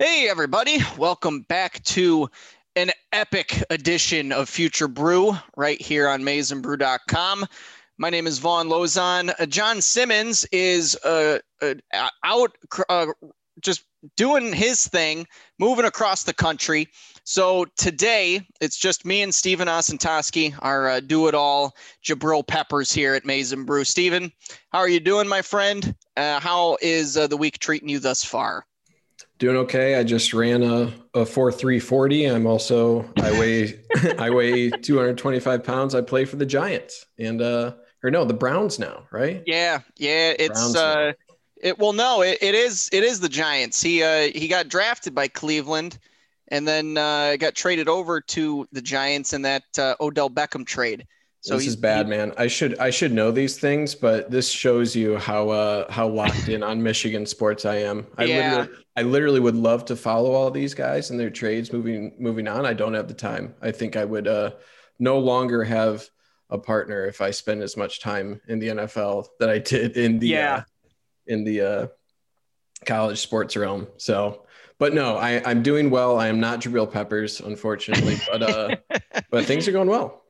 Hey, everybody. Welcome back to an epic edition of Future Brew right here on maizenbrew.com. My name is Vaughn Lozon. Uh, John Simmons is uh, uh, out uh, just doing his thing, moving across the country. So today it's just me and Steven Osentoski, our uh, do it all Jabril Peppers here at Maize n Brew. Steven, how are you doing, my friend? Uh, how is the week treating you thus far? Doing okay. I just ran a, a four three forty. I'm also I weigh I weigh 225 pounds. I play for the Giants and uh or no, the Browns now, right? Yeah, yeah. It's Browns uh now. it well no, it, it is it is the Giants. He uh he got drafted by Cleveland and then uh got traded over to the Giants in that uh, Odell Beckham trade. So this is bad, man. I should I should know these things, but this shows you how uh how locked in on Michigan sports I am. I yeah. literally I literally would love to follow all these guys and their trades moving moving on. I don't have the time. I think I would uh no longer have a partner if I spend as much time in the NFL that I did in the yeah. Uh, in the uh college sports realm. So but no, I, I'm doing well. I am not Jabril Peppers, unfortunately, but uh but things are going well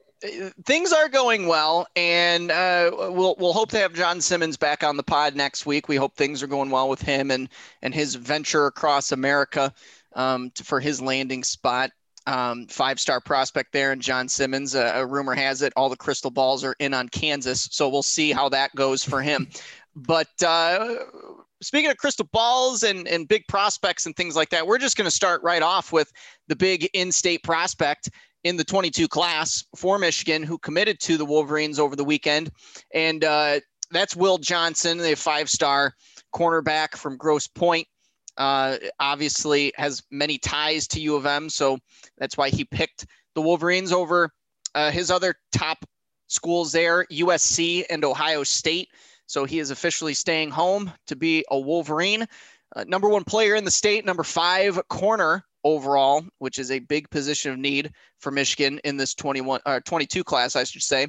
things are going well, and uh, we'll we'll hope to have John Simmons back on the pod next week. We hope things are going well with him and and his venture across America um, to, for his landing spot. Um, five star prospect there, and John Simmons. Uh, a rumor has it all the crystal balls are in on Kansas, so we'll see how that goes for him. but uh, speaking of crystal balls and, and big prospects and things like that, we're just going to start right off with the big in state prospect in the 22 class for Michigan who committed to the Wolverines over the weekend. And uh, that's Will Johnson, the five star cornerback from Grosse Pointe. Uh, obviously has many ties to U of M, so that's why he picked the Wolverines over uh, his other top schools there, USC and Ohio State. So he is officially staying home to be a Wolverine. Uh, number one player in the state, number five corner overall, which is a big position of need for Michigan in this 21 or uh, 22 class, I should say.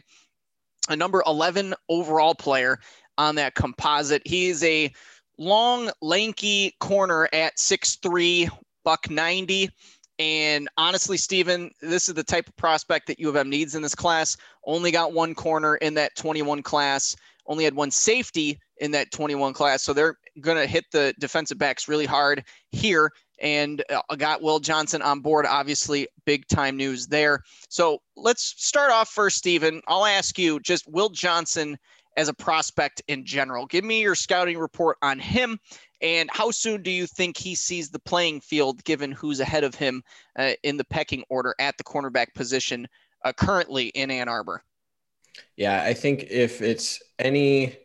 A number 11 overall player on that composite. He's a long, lanky corner at 6'3, buck 90. And honestly, Steven, this is the type of prospect that U of M needs in this class. Only got one corner in that 21 class, only had one safety in that 21 class. So they're going to hit the defensive backs really hard here and uh, got Will Johnson on board. Obviously, big time news there. So let's start off first, Stephen. I'll ask you just Will Johnson as a prospect in general. Give me your scouting report on him and how soon do you think he sees the playing field given who's ahead of him uh, in the pecking order at the cornerback position uh, currently in Ann Arbor? Yeah, I think if it's any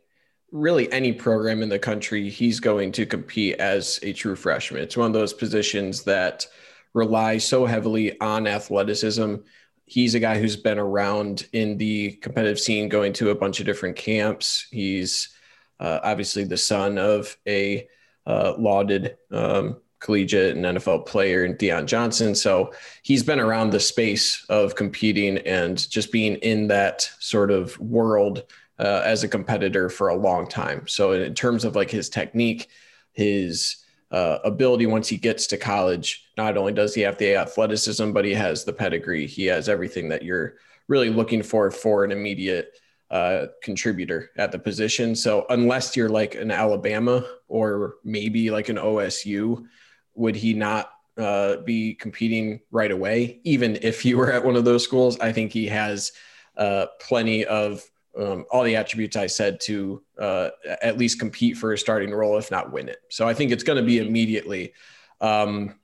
really any program in the country, he's going to compete as a true freshman. It's one of those positions that rely so heavily on athleticism. He's a guy who's been around in the competitive scene, going to a bunch of different camps. He's uh, obviously the son of a uh, lauded um, collegiate and NFL player, Deon Johnson. So he's been around the space of competing and just being in that sort of world uh, as a competitor for a long time. So in terms of like his technique, his uh, ability once he gets to college, not only does he have the athleticism, but he has the pedigree. He has everything that you're really looking for for an immediate uh, contributor at the position. So unless you're like an Alabama or maybe like an OSU, would he not uh, be competing right away? Even if you were at one of those schools, I think he has uh, plenty of um, all the attributes I said to uh, at least compete for a starting role, if not win it. So I think it's going to be immediately. Um,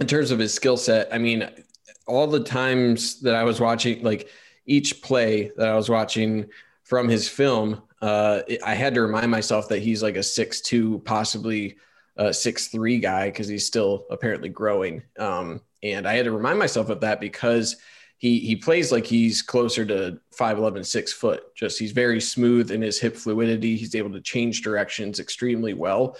in terms of his skill set, I mean, all the times that I was watching, like each play that I was watching from his film, uh, I had to remind myself that he's like a six-two, possibly six-three guy because he's still apparently growing. Um, and I had to remind myself of that because – he he plays like he's closer to 5'11 6 foot. Just he's very smooth in his hip fluidity. He's able to change directions extremely well.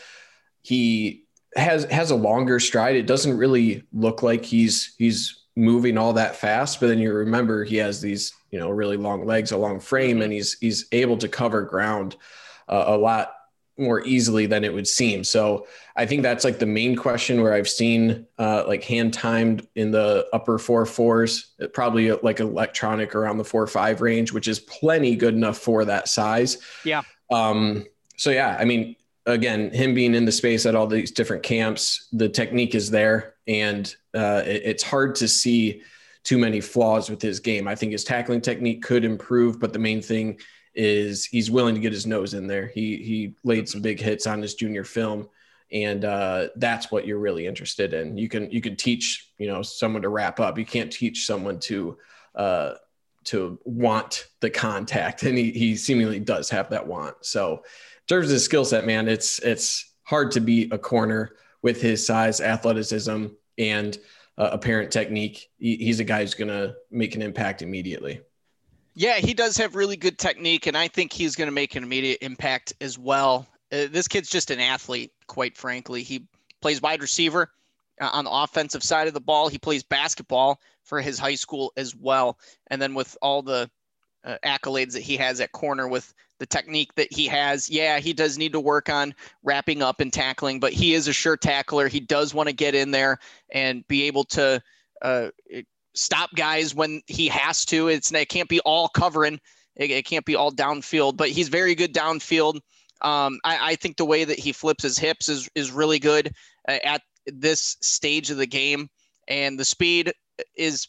He has has a longer stride. It doesn't really look like he's he's moving all that fast but then you remember he has these you know really long legs a long frame and he's he's able to cover ground uh, a lot more easily than it would seem. So I think that's like the main question where I've seen uh, like hand timed in the upper four fours, probably like electronic around the four five range, which is plenty good enough for that size. Yeah. Um, so yeah, I mean, again, him being in the space at all these different camps, the technique is there, and uh, it, it's hard to see too many flaws with his game. I think his tackling technique could improve, but the main thing is he's willing to get his nose in there. He he laid some big hits on his junior film, and uh, that's what you're really interested in. You can you can teach you know someone to wrap up. You can't teach someone to uh, to want the contact, and he he seemingly does have that want. So in terms of his skill set, man, it's it's hard to beat a corner with his size, athleticism, and uh, apparent technique. He, he's a guy who's going to make an impact immediately. Yeah, he does have really good technique, and I think he's going to make an immediate impact as well. Uh, this kid's just an athlete, quite frankly. He plays wide receiver uh, on the offensive side of the ball. He plays basketball for his high school as well. And then with all the uh, accolades that he has at corner with the technique that he has, yeah, he does need to work on wrapping up and tackling, but he is a sure tackler. He does want to get in there and be able to uh, stop guys when he has to. It's it can't be all covering. It, it can't be all downfield, but he's very good downfield. Um, I, I, think the way that he flips his hips is is really good uh, at this stage of the game, and the speed is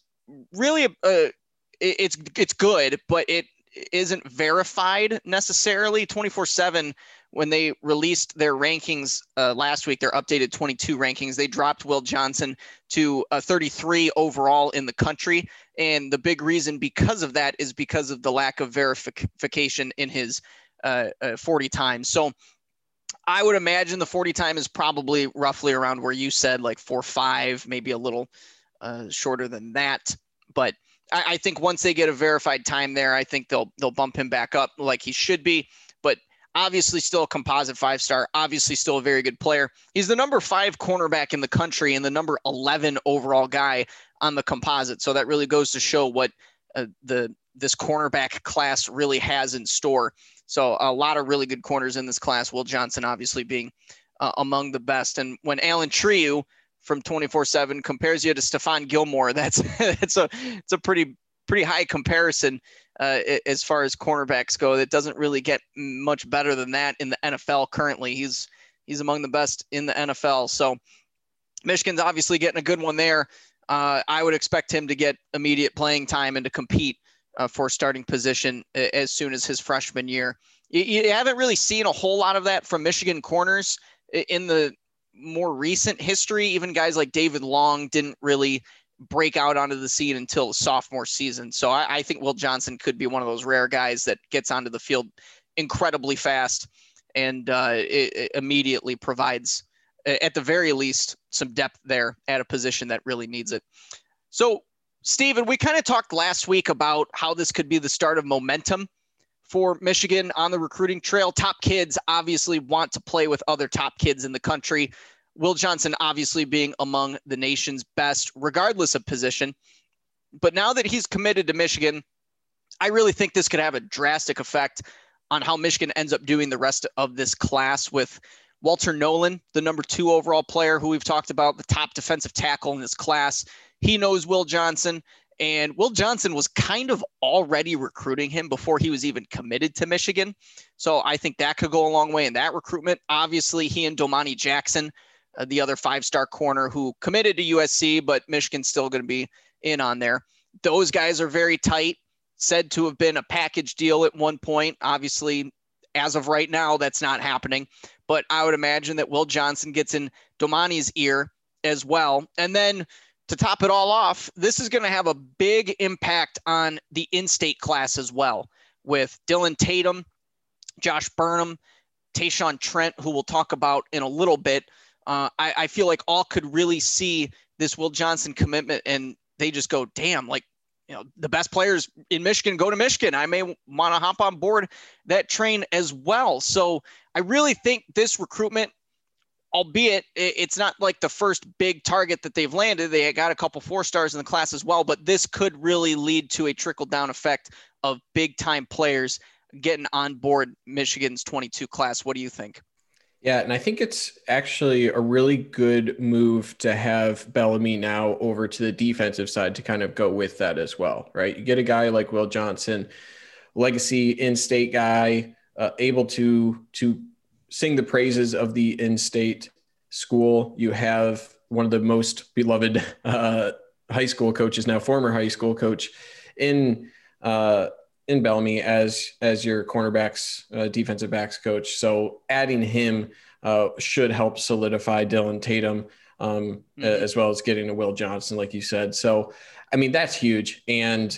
really a, a it's it's good, but it isn't verified necessarily 24 7 when they released their rankings uh, last week their updated 22 rankings they dropped will johnson to a 33 overall in the country. And the big reason because of that is because of the lack of verification in his uh, uh, 40 times. So i would imagine the 40 time is probably roughly around where you said like 4 5 maybe a little uh, shorter than that. But I, I think once they get a verified time there, I think they'll they'll bump him back up like he should be. Obviously still a composite five star, obviously still a very good player. He's the number five cornerback in the country and the number 11 overall guy on the composite. So that really goes to show what uh, the this cornerback class really has in store. So a lot of really good corners in this class. Will Johnson obviously being uh, among the best. And when Alan Trieu from 24/7 compares you to Stephon Gilmore. That's it's a it's a pretty pretty high comparison uh, as far as cornerbacks go. It doesn't really get much better than that in the NFL currently. He's he's among the best in the NFL. So Michigan's obviously getting a good one there. Uh, I would expect him to get immediate playing time and to compete uh, for starting position as soon as his freshman year. You, you haven't really seen a whole lot of that from Michigan corners in the more recent history, even guys like David Long didn't really break out onto the scene until sophomore season. So I, I, think Will Johnson could be one of those rare guys that gets onto the field incredibly fast and uh, it, it immediately provides, at the very least, some depth there at a position that really needs it. So, Stephen, we kind of talked last week about how this could be the start of momentum for Michigan on the recruiting trail. Top kids obviously want to play with other top kids in the country. Will Johnson obviously being among the nation's best, regardless of position. But now that he's committed to Michigan, I really think this could have a drastic effect on how Michigan ends up doing the rest of this class with Walter Nolan, the number two overall player who we've talked about, the top defensive tackle in this class. He knows Will Johnson. And Will Johnson was kind of already recruiting him before he was even committed to Michigan. So I think that could go a long way in that recruitment. Obviously, he and Domani Jackson, uh, the other five star corner who committed to USC, but Michigan's still going to be in on there. Those guys are very tight, said to have been a package deal at one point. Obviously, as of right now, that's not happening. But I would imagine that Will Johnson gets in Domani's ear as well. And then to top it all off, this is going to have a big impact on the in state class as well with Dylan Tatum, Josh Burnham, Tayshawn Trent, who we'll talk about in a little bit. Uh, I, I feel like all could really see this Will Johnson commitment and they just go, damn, like, you know, the best players in Michigan go to Michigan. I may want to hop on board that train as well. So I really think this recruitment albeit it's not like the first big target that they've landed. They got a couple four stars in the class as well, but this could really lead to a trickle down effect of big time players getting on board Michigan's 22 class. What do you think? Yeah, and I think it's actually a really good move to have Bellamy now over to the defensive side to kind of go with that as well, right? You get a guy like Will Johnson, legacy in-state guy, uh, able to to sing the praises of the in-state school. You have one of the most beloved uh, high school coaches now, former high school coach in uh, in Bellamy as as your cornerbacks uh, defensive backs coach. So adding him uh, should help solidify Dylan Tatum um, mm-hmm. as well as getting to Will Johnson, like you said. So I mean that's huge, and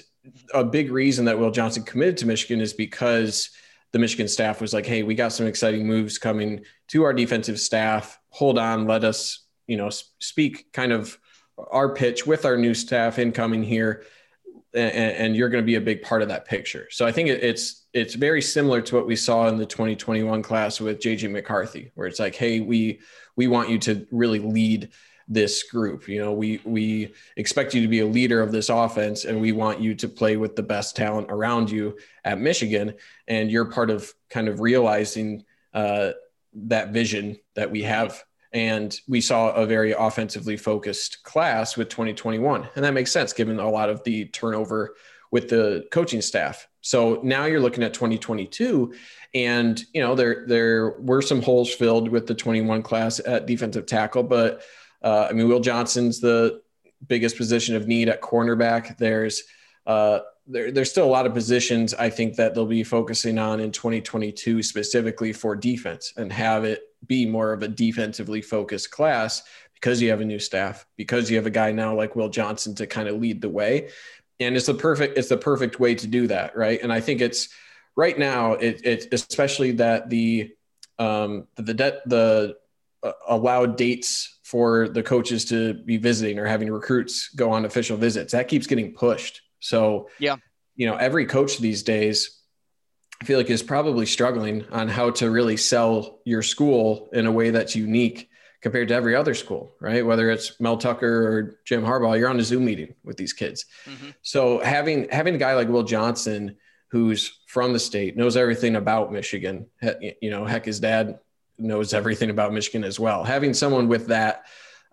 a big reason that Will Johnson committed to Michigan is because the Michigan staff was like, "Hey, we got some exciting moves coming to our defensive staff. Hold on, let us you know speak kind of." our pitch with our new staff incoming here and, and you're going to be a big part of that picture. So I think it's it's very similar to what we saw in the 2021 class with JJ McCarthy, where it's like, hey, we we want you to really lead this group. You know, we we expect you to be a leader of this offense, and we want you to play with the best talent around you at Michigan. And you're part of kind of realizing uh, that vision that we have and we saw a very offensively focused class with 2021. And that makes sense given a lot of the turnover with the coaching staff. So now you're looking at 2022 and you know there there were some holes filled with the 21 class at defensive tackle, but uh, I mean Will Johnson's the biggest position of need at cornerback. There's uh, there, there's still a lot of positions I think that they'll be focusing on in 2022 specifically for defense and have it be more of a defensively focused class because you have a new staff, because you have a guy now like Will Johnson to kind of lead the way. And it's the perfect, it's the perfect way to do that. Right. And I think it's right now, it, it especially that the, um, the, the, the uh, allowed dates for the coaches to be visiting or having recruits go on official visits, that keeps getting pushed. So, yeah, you know, every coach these days I feel like is probably struggling on how to really sell your school in a way that's unique compared to every other school, right? Whether it's Mel Tucker or Jim Harbaugh, you're on a Zoom meeting with these kids. Mm-hmm. So having having a guy like Will Johnson who's from the state, knows everything about Michigan, you know, heck his dad knows everything about Michigan as well. Having someone with that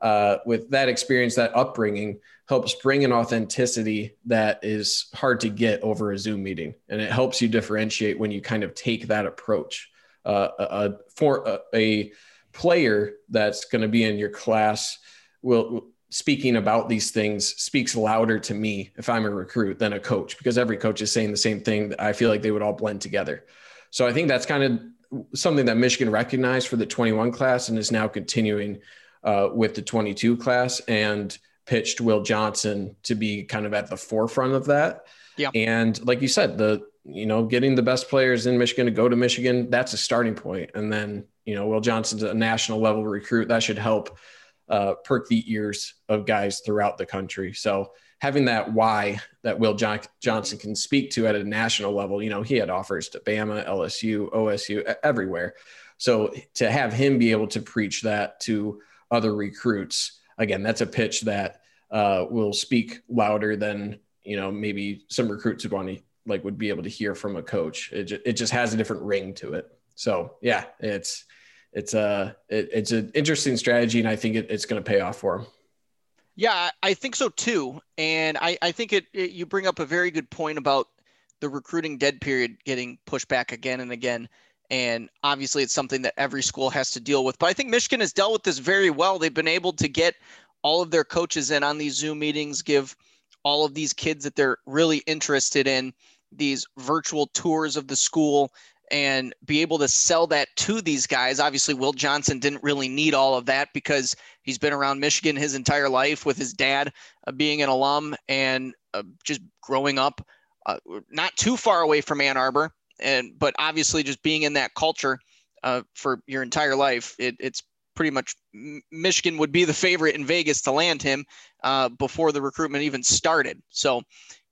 uh, with that experience, that upbringing helps bring an authenticity that is hard to get over a Zoom meeting, and it helps you differentiate when you kind of take that approach. Uh, a, for a, a player that's going to be in your class will speaking about these things speaks louder to me if I'm a recruit than a coach because every coach is saying the same thing. I feel like they would all blend together. So I think that's kind of something that Michigan recognized for the 21 class and is now continuing uh, with the 22 class. And pitched Will Johnson to be kind of at the forefront of that. Yeah. And like you said, the you know, getting the best players in Michigan to go to Michigan, that's a starting point. And then, you know, Will Johnson's a national level recruit. That should help uh, perk the ears of guys throughout the country. So having that why that Will John- Johnson can speak to at a national level, you know, he had offers to Bama, LSU, OSU, everywhere. So to have him be able to preach that to other recruits, again, that's a pitch that uh, will speak louder than you know maybe some recruits would want to like would be able to hear from a coach. It just, it just has a different ring to it. So yeah, it's it's a it, it's an interesting strategy, and I think it, it's going to pay off for him. Yeah, I think so too, and I I think it, it you bring up a very good point about the recruiting dead period getting pushed back again and again. And obviously, it's something that every school has to deal with. But I think Michigan has dealt with this very well. They've been able to get all of their coaches in on these Zoom meetings, give all of these kids that they're really interested in these virtual tours of the school and be able to sell that to these guys. Obviously, Will Johnson didn't really need all of that because he's been around Michigan his entire life with his dad uh, being an alum and uh, just growing up uh, not too far away from Ann Arbor. And but obviously, just being in that culture uh, for your entire life, it, it's pretty much Michigan would be the favorite in Vegas to land him uh, before the recruitment even started. So,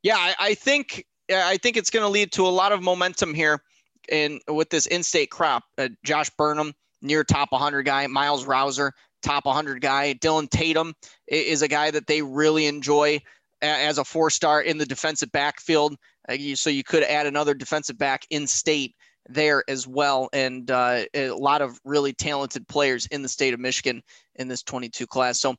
yeah, I, I think I think it's going to lead to a lot of momentum here in with this in-state crop. Uh, Josh Burnham, near top 100 guy. Myles Rowser top 100 guy. Dylan Tatum is a guy that they really enjoy as a four-star in the defensive backfield. Uh, so you could add another defensive back in state there as well, and uh, a lot of really talented players in the state of Michigan in this 22 class. So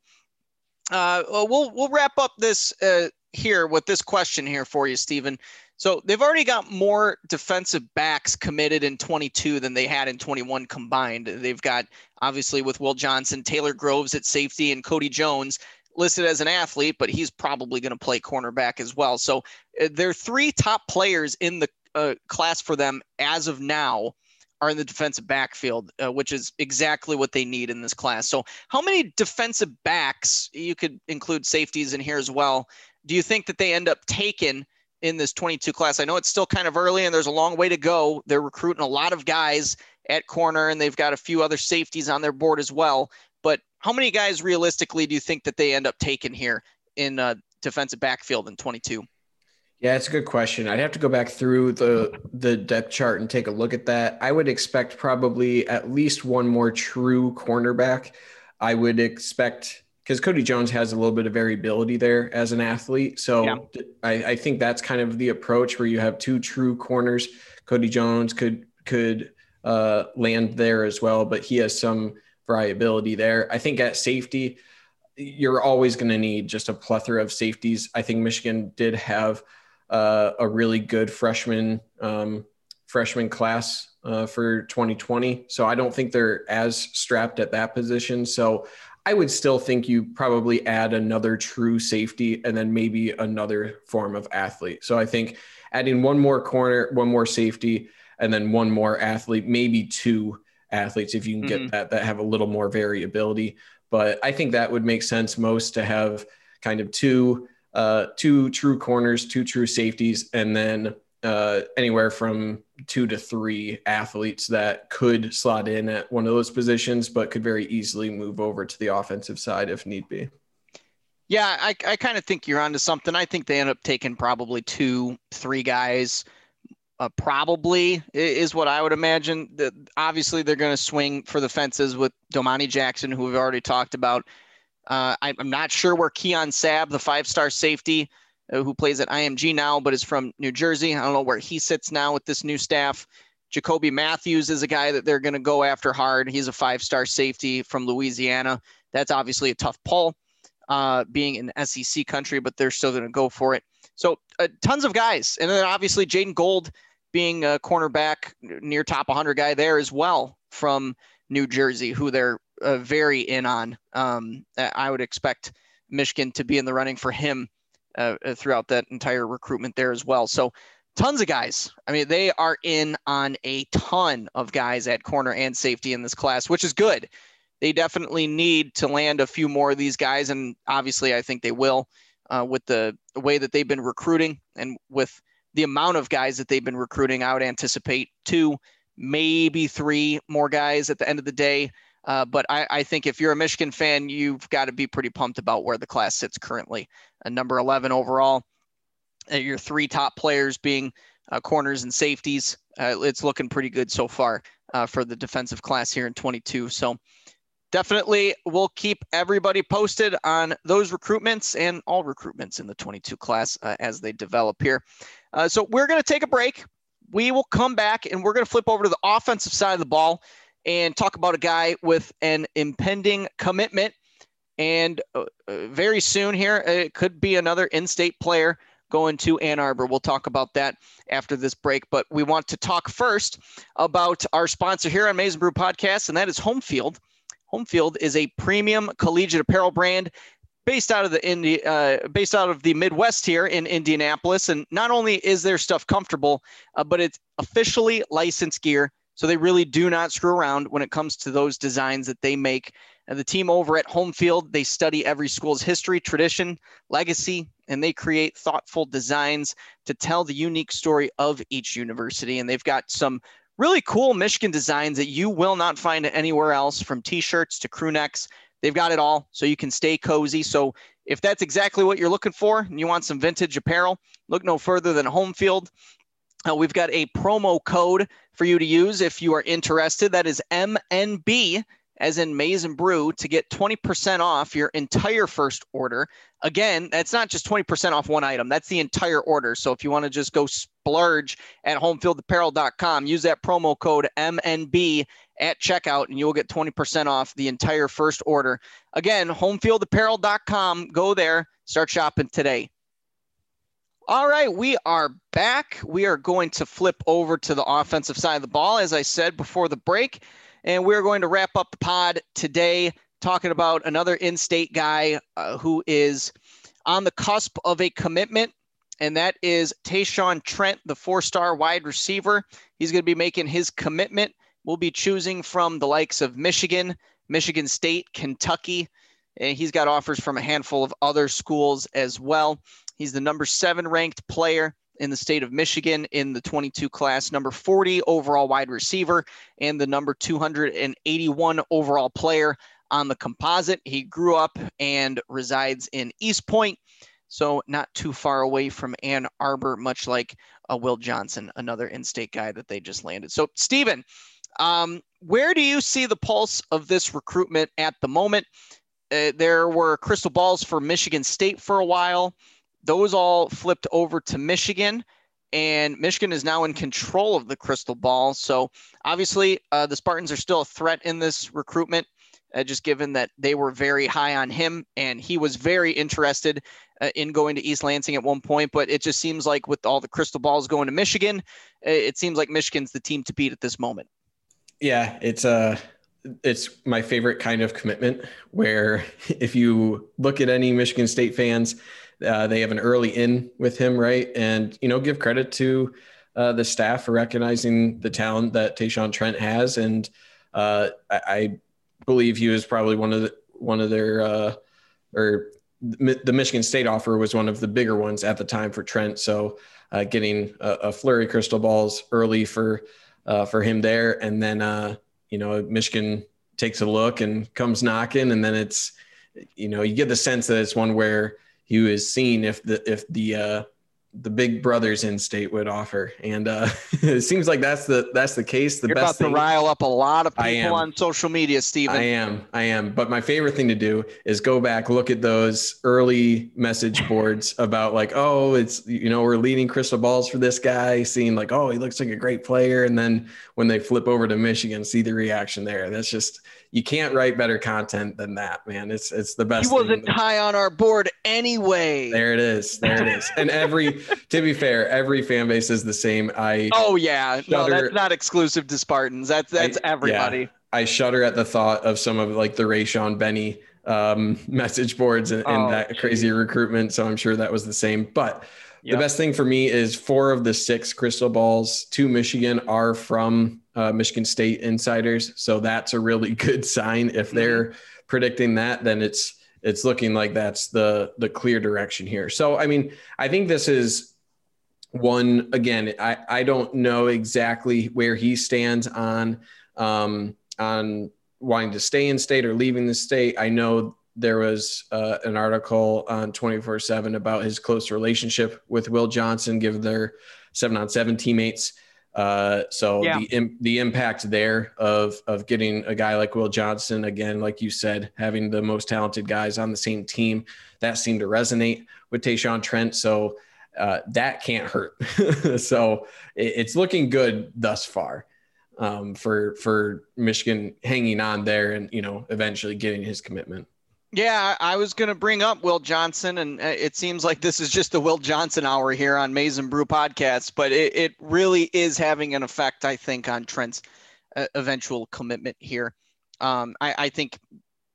uh, we'll we'll wrap up this uh, here with this question here for you, Stephen. So they've already got more defensive backs committed in 22 than they had in 21 combined. They've got obviously with Will Johnson, Taylor Groves at safety, and Cody Jones listed as an athlete, but he's probably going to play cornerback as well. So uh, their three top players in the uh, class for them as of now are in the defensive backfield, uh, which is exactly what they need in this class. So, how many defensive backs, you could include safeties in here as well, do you think that they end up taking in this 22 class? I know it's still kind of early and there's a long way to go. They're recruiting a lot of guys at corner and they've got a few other safeties on their board as well. But how many guys realistically do you think that they end up taking here in uh, defensive backfield in 22? Yeah, it's a good question. I'd have to go back through the the depth chart and take a look at that. I would expect probably at least one more true cornerback. I would expect because Cody Jones has a little bit of variability there as an athlete. So yeah. I, I, think that's kind of the approach where you have two true corners. Cody Jones could could uh, land there as well, but he has some variability there. I think at safety, you're always going to need just a plethora of safeties. I think Michigan did have uh, a really good freshman um, freshman class uh, for 2020. So I don't think they're as strapped at that position. So I would still think you probably add another true safety and then maybe another form of athlete. So I think adding one more corner, one more safety, and then one more athlete, maybe two athletes if you can get mm-hmm. that that have a little more variability. But I think that would make sense most to have kind of two uh, two true corners, two true safeties, and then uh, anywhere from two to three athletes that could slot in at one of those positions, but could very easily move over to the offensive side if need be. Yeah, I, I kind of think you're onto something. I think they end up taking probably two, three guys. Uh, probably is what I would imagine. The, obviously, they're going to swing for the fences with Domani Jackson, who we've already talked about. Uh, I, am not sure where Keon Sabb, the five-star safety uh, who plays at IMG now, but is from New Jersey. I don't know where he sits now with this new staff. Jacoby Mathews is a guy that they're going to go after hard. He's a five-star safety from Louisiana. That's obviously a tough pull, uh, being in SEC country, but they're still going to go for it. So uh, tons of guys, and then obviously Jaden Gold being a cornerback near top 100 guy there as well from New Jersey, who they're uh, very in on. Um, I would expect Michigan to be in the running for him uh, uh, throughout that entire recruitment there as well. So tons of guys. I mean, they are in on a ton of guys at corner and safety in this class, which is good. They definitely need to land a few more of these guys, and obviously, I think they will uh, with the, the way that they've been recruiting and with the amount of guys that they've been recruiting. I would anticipate two, maybe three more guys at the end of the day. Uh, but I, I, think if you're a Michigan fan, you've got to be pretty pumped about where the class sits currently. Uh, number 11 overall, uh, your three top players being uh, corners and safeties. Uh, it's looking pretty good so far for the defensive class here in 22. So definitely we'll keep everybody posted on those recruitments and all recruitments in the 22 class as they develop here. so we're going to take a break. We will come back and we're going to flip over to the offensive side of the ball and talk about a guy with an impending commitment. And uh, uh, very soon here, it could be another in state player going to Ann Arbor. We'll talk about that after this break. But we want to talk first about our sponsor here on Maize n Brew Podcast, and that is Homefield. Homefield is a premium collegiate apparel brand based out of the Indi- uh, based out of the Midwest here in Indianapolis. And not only is their stuff comfortable, uh, but it's officially licensed gear so they really do not screw around when it comes to those designs that they make. And the team over at Homefield, they study every school's history, tradition, legacy, and they create thoughtful designs to tell the unique story of each university. And they've got some really cool Michigan designs that you will not find anywhere else from t-shirts to crew necks. They've got it all so you can stay cozy. So if that's exactly what you're looking for and you want some vintage apparel, look no further than Homefield. Uh, we've got a promo code for you to use if you are interested. That is MNB as in Maize and Brew, to get 20% off your entire first order. Again, that's not just 20% off one item, that's the entire order. So if you want to just go splurge at homefieldapparel.com, use that promo code MNB at checkout and you'll get 20% off the entire first order. Again, homefieldapparel.com, go there, start shopping today. All right, we are back. We are going to flip over to the offensive side of the ball, as I said before the break. And we're going to wrap up the pod today talking about another in state guy uh, who is on the cusp of a commitment, and that is Tayshawn Trent, the four star wide receiver. He's going to be making his commitment. We'll be choosing from the likes of Michigan, Michigan State, Kentucky. And he's got offers from a handful of other schools as well. He's the number seven ranked player in the state of Michigan in the 22 class, number 40 overall wide receiver, and the number 281 overall player on the composite. He grew up and resides in Eastpointe, so not too far away from Ann Arbor, much like uh, Will Johnson, another in state guy that they just landed. So, Stephen, um, where do you see the pulse of this recruitment at the moment? Uh, there were crystal balls for Michigan State for a while those all flipped over to Michigan, and Michigan is now in control of the crystal ball. So obviously, uh, the Spartans are still a threat in this recruitment. Uh, just given that they were very high on him and he was very interested uh, in going to East Lansing at one point. But it just seems like with all the crystal balls going to Michigan, it seems like Michigan's the team to beat at this moment. Yeah, it's a. Uh, it's my favorite kind of commitment where if you look at any Michigan State fans, uh, they have an early in with him, right? And you know, give credit to uh, the staff for recognizing the talent that Tayshawn Trent has, and uh, I, I, believe he was probably one of the one of their uh, or the Michigan State offer was one of the bigger ones at the time for Trent. So uh, getting a, a, flurry crystal balls early for uh, for him there, and then you know Michigan takes a look and comes knocking, and then it's you know you get the sense that it's one where he was seen if the if the uh, the big brothers in state would offer, and uh, it seems like that's the that's the case. The You're best about thing, to rile up a lot of people on social media, Stephen. I am, I am. But my favorite thing to do is go back, look at those early message boards about like, oh, it's you know we're leading crystal balls for this guy, seeing like, oh, he looks like a great player, and then when they flip over to Michigan, see the reaction there. That's just you can't write better content than that, man. It's it's the best. He wasn't high on our board anyway. There it is. There it is. and every to be fair, every fan base is the same. I oh yeah, shudder. no, that's not exclusive to Spartans. That's that's I, everybody. Yeah, I shudder at the thought of some of like the Rayshaun Benny um, message boards and, and oh, that crazy recruitment. So I'm sure that was the same. But Yep. The best thing for me is four of the six crystal balls to Michigan are from uh, Michigan State insiders. So that's a really good sign. If mm-hmm. they're predicting that, then it's it's looking like that's the the clear direction here. So I mean, I think this is one again. I I don't know exactly where he stands on um, on wanting to stay in state or leaving the state. I know there was uh, an article on 24 7 about his close relationship with Will Johnson, given their seven on seven teammates. Uh, so yeah. the the impact there of of getting a guy like Will Johnson again, like you said, having the most talented guys on the same team, that seemed to resonate with Tayshawn Trent. So uh, that can't hurt. so it, it's looking good thus far um, for for Michigan hanging on there and you know eventually getting his commitment. Yeah, I was going to bring up Will Johnson, and uh, it seems like this is just the Will Johnson hour here on Maize n Brew podcast, but it, it really is having an effect, I think, on Trent's uh, eventual commitment here. Um, I, I, think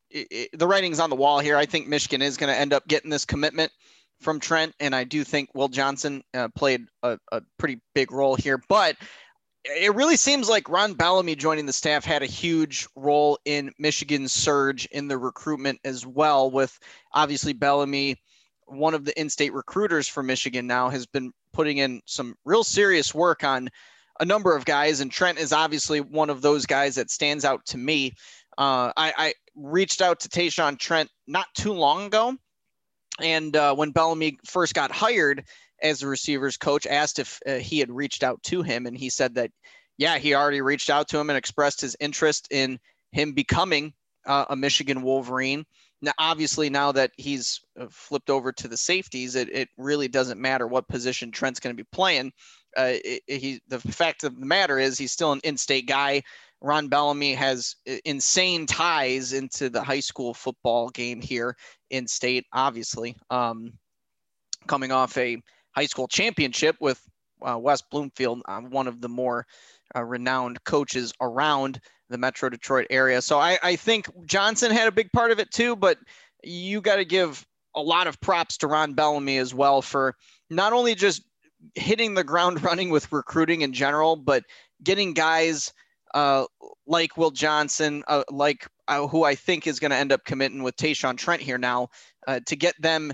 it, it, the writing's on the wall here. I think Michigan is going to end up getting this commitment from Trent, and I do think Will Johnson uh, played a, a pretty big role here. But it really seems like Ron Bellamy joining the staff had a huge role in Michigan's surge in the recruitment as well. With obviously Bellamy, one of the in-state recruiters for Michigan now, has been putting in some real serious work on a number of guys, and Trent is obviously one of those guys that stands out to me. Uh, I, I, reached out to Tayshawn Trent not too long ago, and uh, when Bellamy first got hired as a receivers coach, asked if uh, he had reached out to him, and he said that, yeah, he already reached out to him and expressed his interest in him becoming uh, a Michigan Wolverine. Now, obviously, now that he's uh, flipped over to the safeties, it, it really doesn't matter what position Trent's going to be playing. Uh, it, it, he, the fact of the matter is he's still an in-state guy. Ron Bellamy has uh, insane ties into the high school football game here in state, obviously. Um, coming off a high school championship with uh, West Bloomfield, uh, one of the more uh, renowned coaches around the Metro Detroit area. So I, I think Johnson had a big part of it too, but you got to give a lot of props to Ron Bellamy as well for not only just hitting the ground running with recruiting in general, but getting guys uh, like Will Johnson, uh, like uh, who I think is going to end up committing with Tayshawn Trent here now, uh, to get them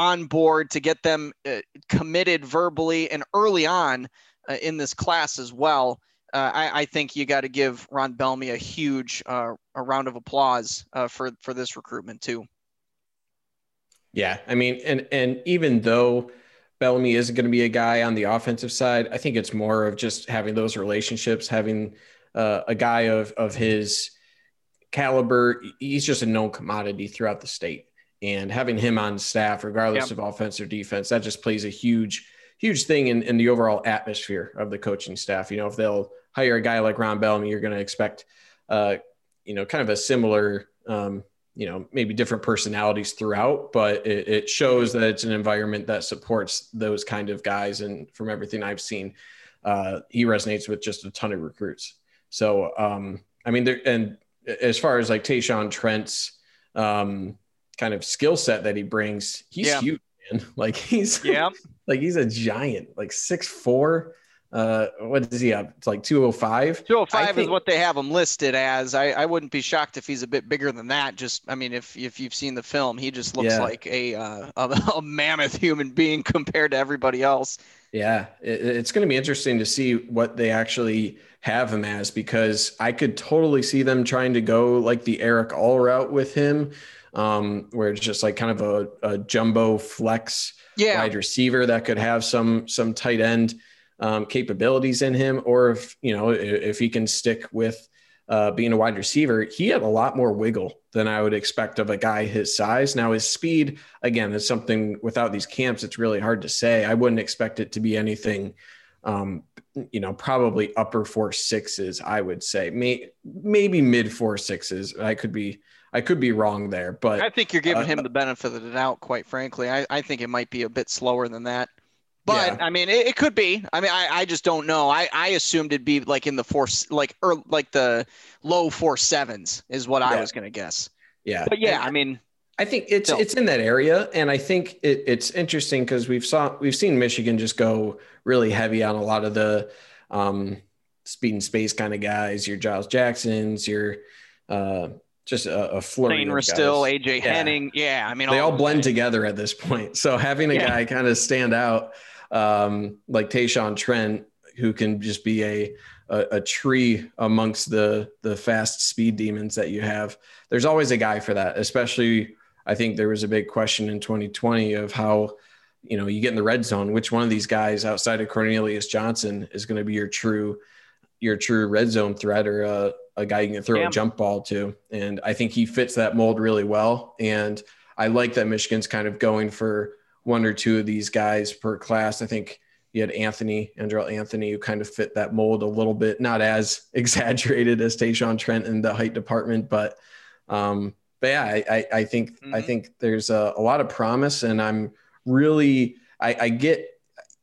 on board, to get them uh, committed verbally and early on uh, in this class as well. Uh, I, I, think you got to give Ron Bellamy a huge uh, a round of applause uh, for for this recruitment too. Yeah, I mean, and and even though Bellamy isn't going to be a guy on the offensive side, I think it's more of just having those relationships, having uh, a guy of of his caliber. He's just a known commodity throughout the state, and having him on staff, regardless of offense or defense, that just plays a huge huge thing in, in the overall atmosphere of the coaching staff. You know, if they'll hire a guy like Ron Bellamy, you're going to expect, uh, you know, kind of a similar, um, you know, maybe different personalities throughout, but it, it, shows that it's an environment that supports those kind of guys. And from everything I've seen, uh, he resonates with just a ton of recruits. So, um, I mean, there, and as far as like Tayshawn Trent's um, kind of skill set that he brings, he's yeah. huge, man. Like he's yeah, like he's a giant, like six four. Uh, what is he up? It's like 205. 205 think, is what they have him listed as. I, I wouldn't be shocked if he's a bit bigger than that. Just, I mean, if if you've seen the film, he just looks yeah. like a, uh, a, a mammoth human being compared to everybody else. Yeah, it, it's going to be interesting to see what they actually have him as because I could totally see them trying to go like the Erick All route with him, um, where it's just like kind of a, a jumbo flex yeah. wide receiver that could have some some tight end um, capabilities in him, or if you know if he can stick with uh, being a wide receiver, he had a lot more wiggle than I would expect of a guy his size. Now his speed, again, is something without these camps, it's really hard to say. I wouldn't expect it to be anything. Um, you know, probably upper four sixes, I would say, May, maybe mid four sixes. I could be I could be wrong there, but I think you're giving uh, him the benefit of the doubt. Quite frankly, I, I think it might be a bit slower than that. But yeah. I mean, it, it, could be. I mean, I, I just don't know. I, I assumed it'd be like in the four, like or like the low four sevens is what yeah. I was gonna guess. Yeah. But yeah, and I mean, I think it's still. it's in that area, and I think it, it's interesting because we've saw we've seen Michigan just go really heavy on a lot of the um, speed and space kind of guys. Your Giles Jacksons, your uh, just a, a flurry. Sainristil, AJ yeah. Henning. Yeah, I mean, they all, all blend together at this point. So having a yeah. guy kind of stand out um, like Tayshawn Trent, who can just be a, a, a tree amongst the the fast speed demons that you have. There's always a guy for that. Especially, I think there was a big question in 2020 of how you know you get in the red zone. Which one of these guys outside of Cornelius Johnson is going to be your true your true red zone threat or a, a guy you can throw a jump ball to. And I think he fits that mold really well. And I like that Michigan's kind of going for one or two of these guys per class. I think you had Anthony, Andrel Anthony, who kind of fit that mold a little bit, not as exaggerated as Tayshawn Trent in the height department, but um, but yeah, I, I, I think mm-hmm. I think there's a, a, lot of promise, and I'm really I, I get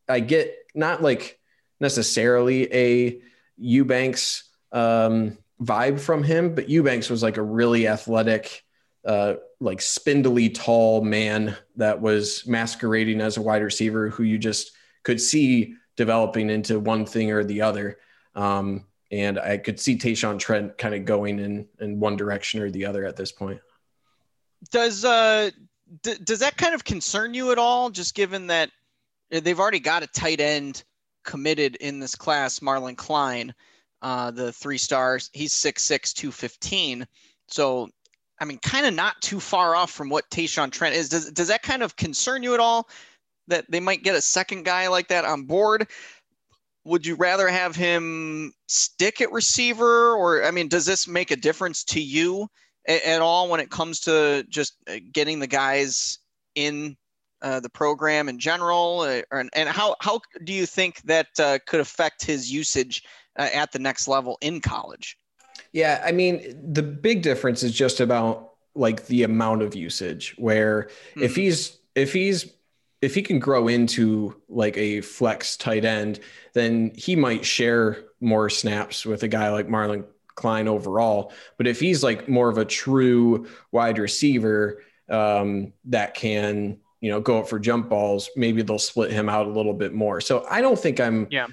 I get not like necessarily a Eubanks um, vibe from him, but Eubanks was like a really athletic, uh, like spindly tall man that was masquerading as a wide receiver who you just could see developing into one thing or the other. Um, and I could see Tayshawn Trent kind of going in in one direction or the other at this point. Does uh d- does that kind of concern you at all? Just given that they've already got a tight end committed in this class, Marlon Klein, uh, the three stars. He's 6'6, 215. So, I mean, kind of not too far off from what Tayshawn Trent is. Does, does that kind of concern you at all that they might get a second guy like that on board? would you rather have him stick at receiver, or I mean, does this make a difference to you at, at all when it comes to just uh, getting the guys in uh, the program in general, uh, and, and how how do you think that uh, could affect his usage uh, at the next level in college? Yeah, I mean, the big difference is just about like the amount of usage. Where mm-hmm. if he's if he's if he can grow into like a flex tight end, then he might share more snaps with a guy like Marlon Klein overall. But if he's like more of a true wide receiver um, that can, you know, go up for jump balls, maybe they'll split him out a little bit more. So I don't think I'm, yeah.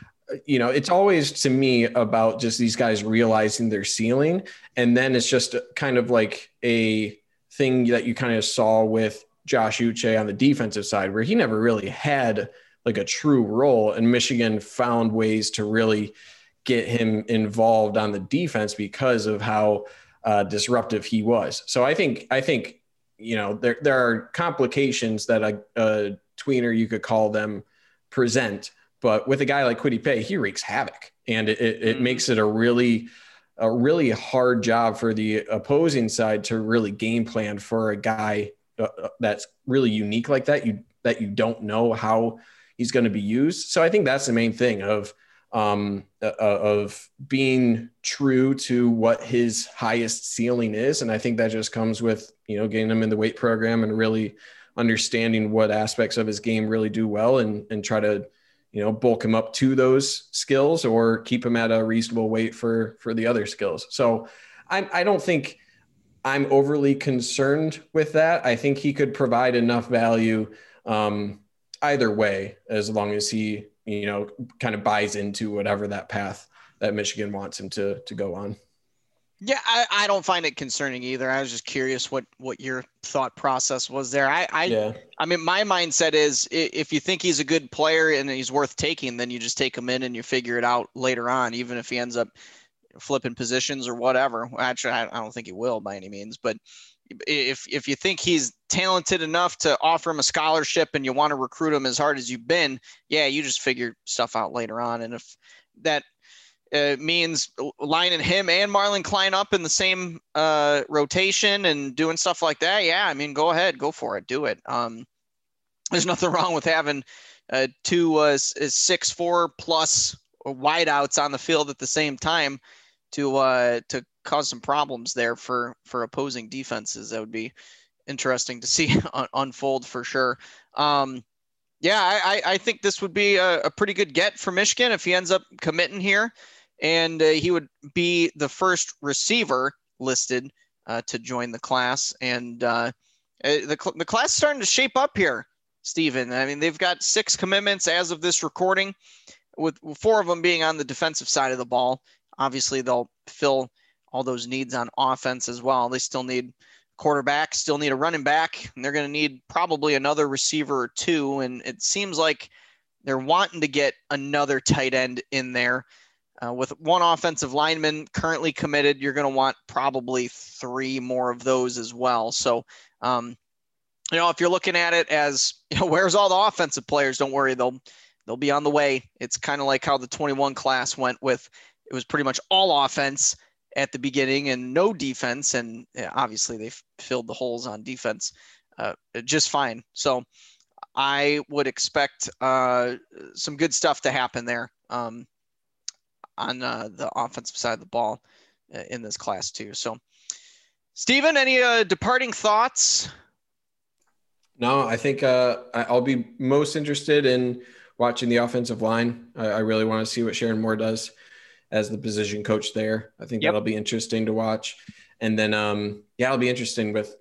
You know, it's always to me about just these guys realizing their ceiling. And then it's just kind of like a thing that you kind of saw with Josh Uche on the defensive side, where he never really had like a true role, and Michigan found ways to really get him involved on the defense because of how uh, disruptive he was. So I think I think you know there there are complications that a, a tweener you could call them present, but with a guy like Kwity Paye, he wreaks havoc, and it, it, it mm-hmm. makes it a really a really hard job for the opposing side to really game plan for a guy uh, uh, that's really unique like that. You that you don't know how he's going to be used. So i think that's the main thing of um, uh, uh, of being true to what his highest ceiling is. And i think that just comes with you know getting him in the weight program and really understanding what aspects of his game really do well and and try to you know bulk him up to those skills or keep him at a reasonable weight for for the other skills so i i don't think I'm overly concerned with that. I think he could provide enough value um, either way, as long as he, you know, kind of buys into whatever that path that Michigan wants him to to go on. Yeah, I, I don't find it concerning either. I was just curious what what your thought process was there. I I, yeah. I mean, my mindset is if you think he's a good player and he's worth taking, then you just take him in and you figure it out later on, even if he ends up flipping positions or whatever. Actually, I, don't think he will by any means, but if if you think he's talented enough to offer him a scholarship and you want to recruit him as hard as you've been, yeah, you just figure stuff out later on. And if that uh, means lining him and Marlon Klein up in the same uh, rotation and doing stuff like that, yeah, I mean, go ahead, go for it, do it. Um, there's nothing wrong with having uh, two uh, six four plus wideouts on the field at the same time to uh, to cause some problems there for for opposing defenses. That would be interesting to see unfold for sure. Um, yeah, I, I think this would be a, a, pretty good get for Michigan if he ends up committing here, and uh, he would be the first receiver listed uh, to join the class. And uh, uh the the class starting to shape up here, Stephen. I mean, they've got six commitments as of this recording, with four of them being on the defensive side of the ball. Obviously, they'll fill all those needs on offense as well. They still need quarterback, still need a running back, and they're going to need probably another receiver or two. And it seems like they're wanting to get another tight end in there. Uh, with one offensive lineman currently committed, you're going to want probably three more of those as well. So, um, you know, if you're looking at it as, you know, where's all the offensive players? Don't worry, they'll they'll be on the way. It's kind of like how the 21 class went with it was pretty much all offense at the beginning and no defense. And obviously they filled the holes on defense uh, just fine. So I would expect uh, some good stuff to happen there um, on uh, the offensive side of the ball uh, in this class too. So, Stephen, any uh, departing thoughts? No, I think uh, I'll be most interested in watching the offensive line. I, I really want to see what Sherrone Moore does as the position coach there. I think yep. that'll be interesting to watch. And then, um, yeah, it'll be interesting with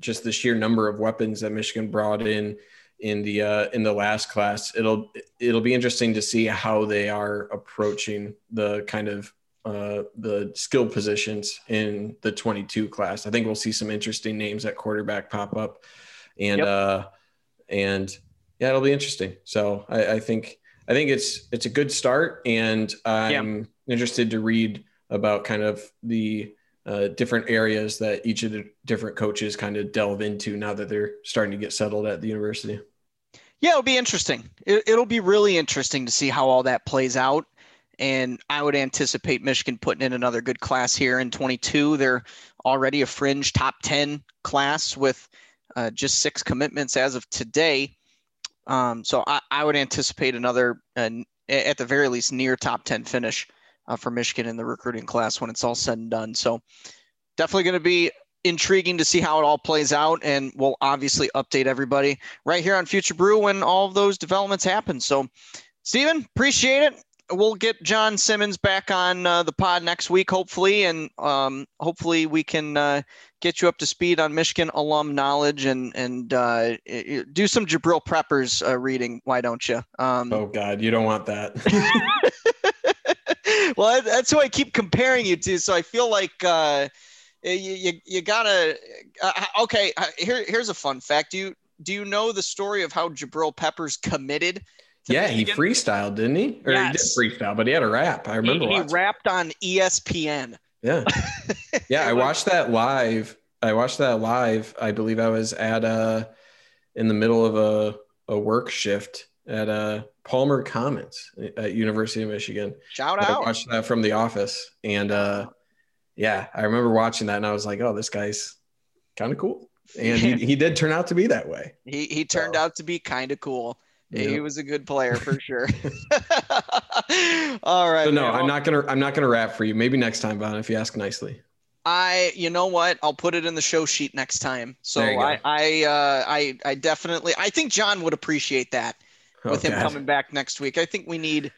just the sheer number of weapons that Michigan brought in in the uh, in the last class. It'll it'll be interesting to see how they are approaching the kind of uh, the skill positions in the 22 class. I think we'll see some interesting names at quarterback pop up, and yep. uh, and yeah, it'll be interesting. So I, I, think I think it's it's a good start, and I'm yep. interested to read about kind of the uh, different areas that each of the different coaches kind of delve into now that they're starting to get settled at the university. Yeah, it'll be interesting. It, will be really interesting to see how all that plays out. And I would anticipate Michigan putting in another good class here in 22. They're already a fringe top 10 class with uh, just six commitments as of today. Um, so I, I, would anticipate another, uh, at the very least, near top 10 finish uh, for Michigan in the recruiting class when it's all said and done. So definitely going to be intriguing to see how it all plays out. And we'll obviously update everybody right here on Future Brew when all of those developments happen. So, Stephen, appreciate it. We'll get John Simmons back on uh, the pod next week, hopefully, and um, hopefully we can uh, get you up to speed on Michigan alum knowledge and and uh, do some Jabrill Peppers uh, reading. Why don't you? Um, oh God, you don't want that. well, that's who I keep comparing you to. So I feel like uh, you, you, you gotta. Uh, okay, uh, here here's a fun fact. Do you do you know the story of how Jabrill Peppers committed? Yeah, he freestyled, didn't he? Or yes. he did freestyle, but he had a rap. I remember. He, he rapped on ESPN. Yeah, yeah. I watched that live. I watched that live. I believe I was at uh in the middle of a a work shift at uh Palmer Commons at University of Michigan. Shout out! I watched that from the office, and uh, yeah, I remember watching that, and I was like, "Oh, this guy's kind of cool." And he, he did turn out to be that way. He he turned so. out to be kind of cool. Yep. He was a good player for sure. All right. So no, man. I'm not gonna I'm not gonna rap for you. Maybe next time, Von, if you ask nicely. I, you know what? I'll put it in the show sheet next time. So I, I, uh, I, I definitely, I think John would appreciate that with him coming back next week. I think we need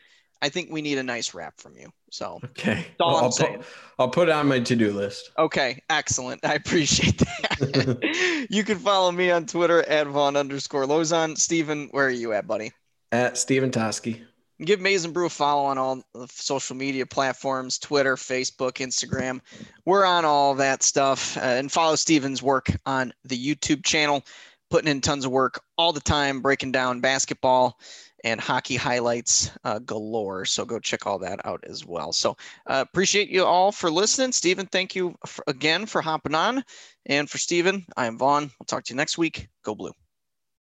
I think we need a nice rap from you. So okay, well, saying. Put, I'll put it on my to-do list. Okay, excellent. I appreciate that. you can follow me on Twitter at Von underscore Lozon. Steven, where are you at, buddy? At Steven Toski. Give Maize n Brew a follow on all the social media platforms Twitter, Facebook, Instagram. We're on all that stuff. Uh, and follow Steven's work on the YouTube channel putting in tons of work all the time, breaking down basketball and hockey highlights uh, galore. So go check all that out as well. So uh, appreciate you all for listening. Stephen, thank you for, again for hopping on. And for Stephen, I am Von. We'll talk to you next week. Go Blue.